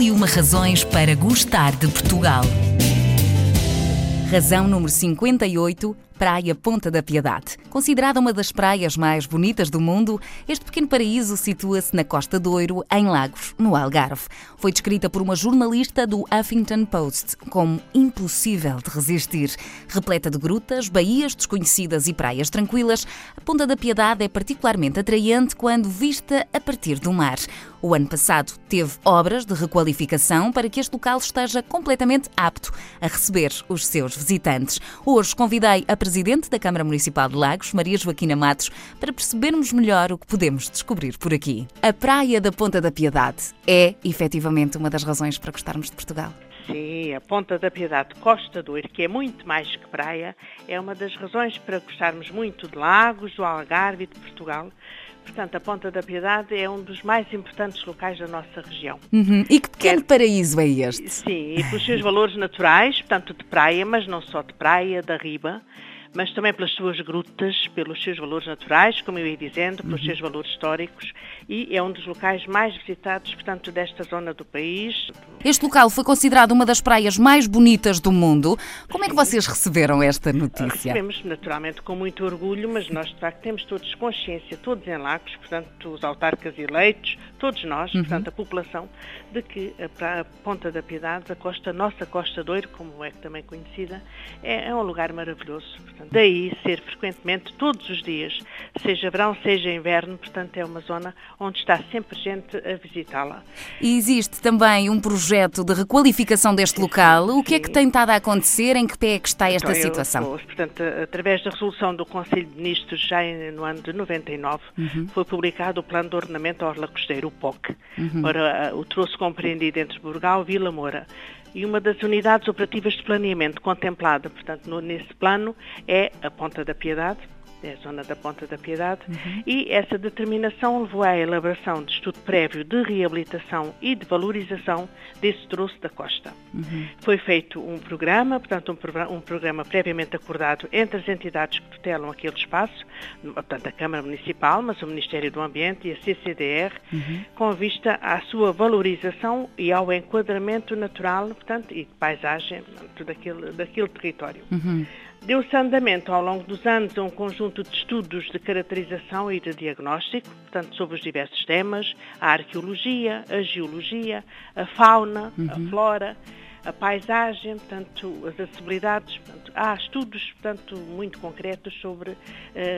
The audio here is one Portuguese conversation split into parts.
E uma razões para gostar de Portugal. Razão número 58 Praia Ponta da Piedade. Considerada uma das praias mais bonitas do mundo, este pequeno paraíso situa-se na Costa Doiro, em Lagos, no Algarve. Foi descrita por uma jornalista do Huffington Post como impossível de resistir. Repleta de grutas, baías desconhecidas e praias tranquilas, a Ponta da Piedade é particularmente atraente quando vista a partir do mar. O ano passado teve obras de requalificação para que este local esteja completamente apto a receber os seus visitantes. Hoje convidei a Presidente da Câmara Municipal de Lagos, Maria Joaquina Matos, para percebermos melhor o que podemos descobrir por aqui. A Praia da Ponta da Piedade é, efetivamente, uma das razões para gostarmos de Portugal. Sim, a Ponta da Piedade Costa do Ir, que é muito mais que praia, é uma das razões para gostarmos muito de Lagos, do Algarve e de Portugal. Portanto, a Ponta da Piedade é um dos mais importantes locais da nossa região. Uhum. E que pequeno paraíso é este? Sim, e pelos seus valores naturais, portanto, de praia, mas não só de praia, da riba, mas também pelas suas grutas, pelos seus valores naturais, como eu ia dizendo, pelos uhum. seus valores históricos, e é um dos locais mais visitados, portanto, desta zona do país. Este local foi considerado uma das praias mais bonitas do mundo. Como é que vocês receberam esta notícia? Recebemos, naturalmente, com muito orgulho, mas nós, de facto, temos todos consciência, todos em Lagos, portanto, os autarcas eleitos, todos nós, uhum. portanto, a população, de que a, Ponta da Piedade, a costa, a nossa Costa Doiro, como é também conhecida, é, é um lugar maravilhoso. Portanto, daí ser frequentemente, todos os dias, seja verão, seja inverno, portanto é uma zona onde está sempre gente a visitá-la. E existe também um projeto de requalificação deste local. O que é que tem estado a acontecer? Em que pé é que está esta então, situação? Eu, portanto, através da resolução do Conselho de Ministros, já no ano de 99, uhum. foi publicado o Plano de Ordenamento Orla Costeira, o POC, uhum. para o troço compreendido entre Burgal e Vila Moura e uma das unidades operativas de planeamento contemplada, portanto, no, nesse plano é a Ponta da Piedade, é a zona da Ponta da Piedade, uhum. e essa determinação levou à elaboração de estudo prévio de reabilitação e de valorização desse troço da costa. Uhum. Foi feito um programa, portanto, um, um, programa previamente acordado entre as entidades que tutelam aquele espaço, portanto, a Câmara Municipal, mas o Ministério do Ambiente e a CCDR, uhum. com vista à sua valorização e ao enquadramento natural, portanto, e de paisagem portanto, daquele, daquele território. Deu-se andamento ao longo dos anos a um conjunto de estudos de caracterização e de diagnóstico, portanto, sobre os diversos temas, a arqueologia, a geologia, a fauna, uhum. a flora, a paisagem, portanto, as acessibilidades. Portanto, há estudos, portanto, muito concretos sobre uh,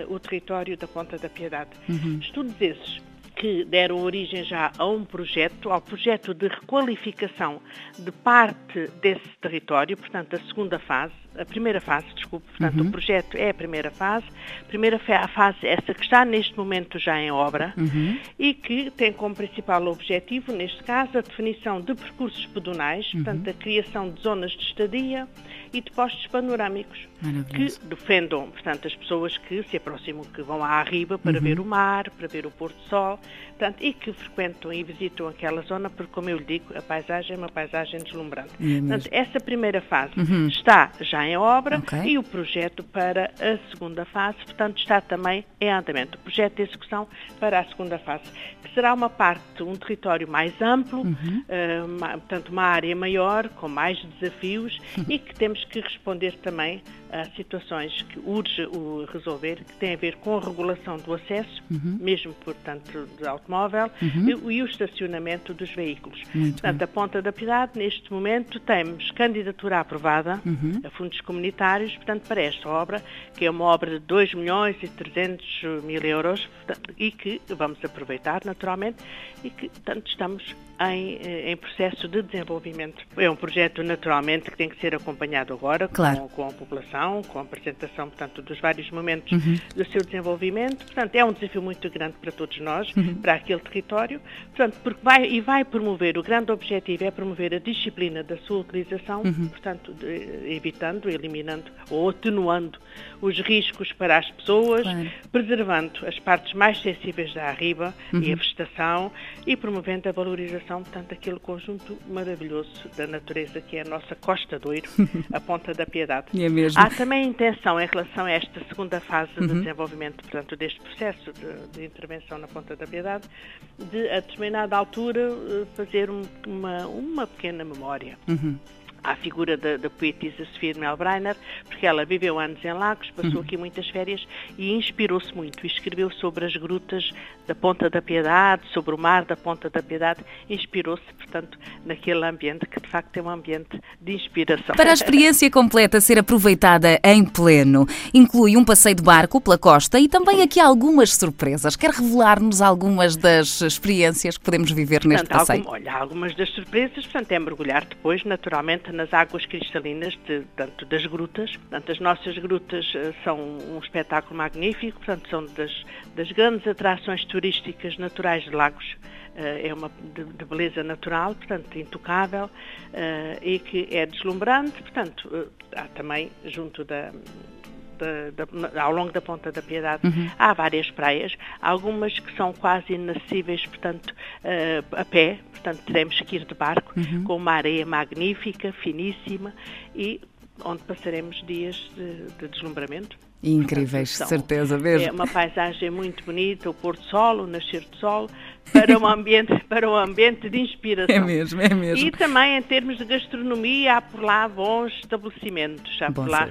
o território da Ponta da Piedade. Uhum. Estudos esses que deram origem já a um projeto, ao projeto de requalificação de parte desse território, portanto, a segunda fase, a primeira fase, desculpe, portanto, uhum. o projeto é a primeira fase, a primeira fase essa que está neste momento já em obra uhum. e que tem como principal objetivo, neste caso, a definição de percursos pedonais, uhum. portanto, a criação de zonas de estadia e de postos panorâmicos que defendam, portanto, as pessoas que se aproximam, que vão à riba para uhum. ver o mar, para ver o pôr do sol, portanto, e que frequentam e visitam aquela zona, porque, como eu lhe digo, a paisagem é uma paisagem deslumbrante. É portanto, essa primeira fase uhum. está já em obra okay. e o projeto para a segunda fase, portanto, está também em andamento. O projeto de execução para a segunda fase, que será uma parte, um território mais amplo, uhum. uh, portanto, uma área maior, com mais desafios uhum. e que temos que responder também a situações que urge o resolver, que têm a ver com a regulação do acesso, uhum. mesmo, portanto, de automóvel, uhum. e, e, o estacionamento dos veículos. Muito portanto, bem. a Ponta da Piedade, neste momento, temos candidatura aprovada uhum. a fundos comunitários, portanto, para esta obra, que é uma obra de 2 milhões e 300 mil euros, portanto, e que vamos aproveitar, naturalmente, e que, portanto, estamos em, eh, em, processo de desenvolvimento. É um projeto, naturalmente, que tem que ser acompanhado agora claro. com, com, a população, com a apresentação, portanto, dos vários momentos uhum. do seu desenvolvimento. Portanto, é um desafio muito grande para todos nós, uhum. para aquele território, portanto, porque vai e vai promover, o grande objetivo é promover a disciplina da sua utilização, uhum. portanto, de, evitando, eliminando ou atenuando os riscos para as pessoas, claro. preservando as partes mais sensíveis da arriba e a uhum. vegetação e promovendo a valorização portanto, aquele conjunto maravilhoso da natureza que é a nossa Costa do Oiro, a Ponta da Piedade. É mesmo. Há também a intenção em relação a esta segunda fase uhum. de desenvolvimento, portanto, deste processo de, de, intervenção na Ponta da Piedade, de a determinada altura eh, fazer um, uma, uma pequena memória. Uhum à figura da, da poetisa Sofia de Melbreiner, porque ela viveu anos em Lagos, passou uhum. aqui muitas férias e inspirou-se muito. Escreveu sobre as grutas da Ponta da Piedade, sobre o mar da Ponta da Piedade, inspirou-se, portanto, naquele ambiente que de facto é um ambiente de inspiração. Para a experiência completa ser aproveitada em pleno, inclui um passeio de barco pela costa e também aqui algumas surpresas. Quer revelar-nos algumas das experiências que podemos viver portanto, neste passeio? Algum, olha, algumas das surpresas, portanto, é mergulhar depois, naturalmente, nas águas cristalinas de, tanto das grutas. Portanto, as nossas grutas uh, são um espetáculo magnífico, portanto, são das, das grandes atrações turísticas naturais de Lagos. Uh, é uma de, de, beleza natural, portanto, intocável uh, e que é deslumbrante. Portanto, há também, junto da, ao longo da Ponta da Piedade uhum. há várias praias, algumas que são quase inacessíveis, portanto, uh, a pé, portanto teremos que ir de barco, uhum. com uma areia magnífica, finíssima e onde passaremos dias de, de deslumbramento. Incríveis, Portanto, certeza mesmo. É uma paisagem muito bonita, o pôr do sol, o nascer do sol, para um ambiente, para um ambiente de inspiração. É mesmo, é mesmo. E também em termos de gastronomia, há por lá bons estabelecimentos, há Bom por lá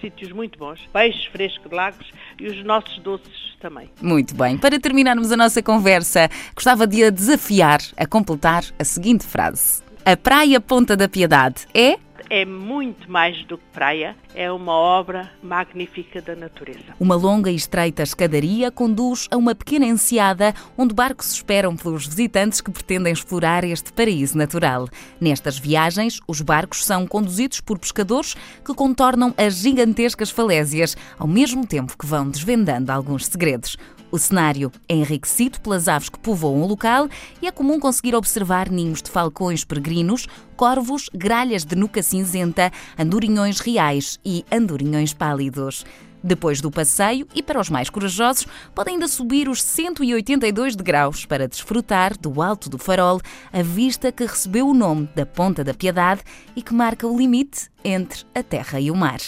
sítios muito bons, peixes frescos lagos e os nossos doces também. Muito bem. Para terminarmos a nossa conversa, gostava de a desafiar a completar a seguinte frase. A Praia Ponta da Piedade é é muito mais do que praia, é uma obra magnífica da natureza. Uma longa e estreita escadaria conduz a uma pequena enseada onde barcos esperam pelos visitantes que pretendem explorar este paraíso natural. Nestas viagens, os barcos são conduzidos por pescadores que contornam as gigantescas falésias, ao mesmo tempo que vão desvendando alguns segredos. O cenário é enriquecido pelas aves que povoam o local e é comum conseguir observar ninhos de falcões peregrinos, corvos, gralhas de nuca cinzenta, andorinhões reais e andorinhões pálidos. Depois do passeio, e para os mais corajosos, podem ainda subir os 182 degraus para desfrutar do alto do farol, a vista que recebeu o nome da Ponta da Piedade e que marca o limite entre a terra e o mar.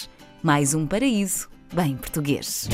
Mais um paraíso bem português.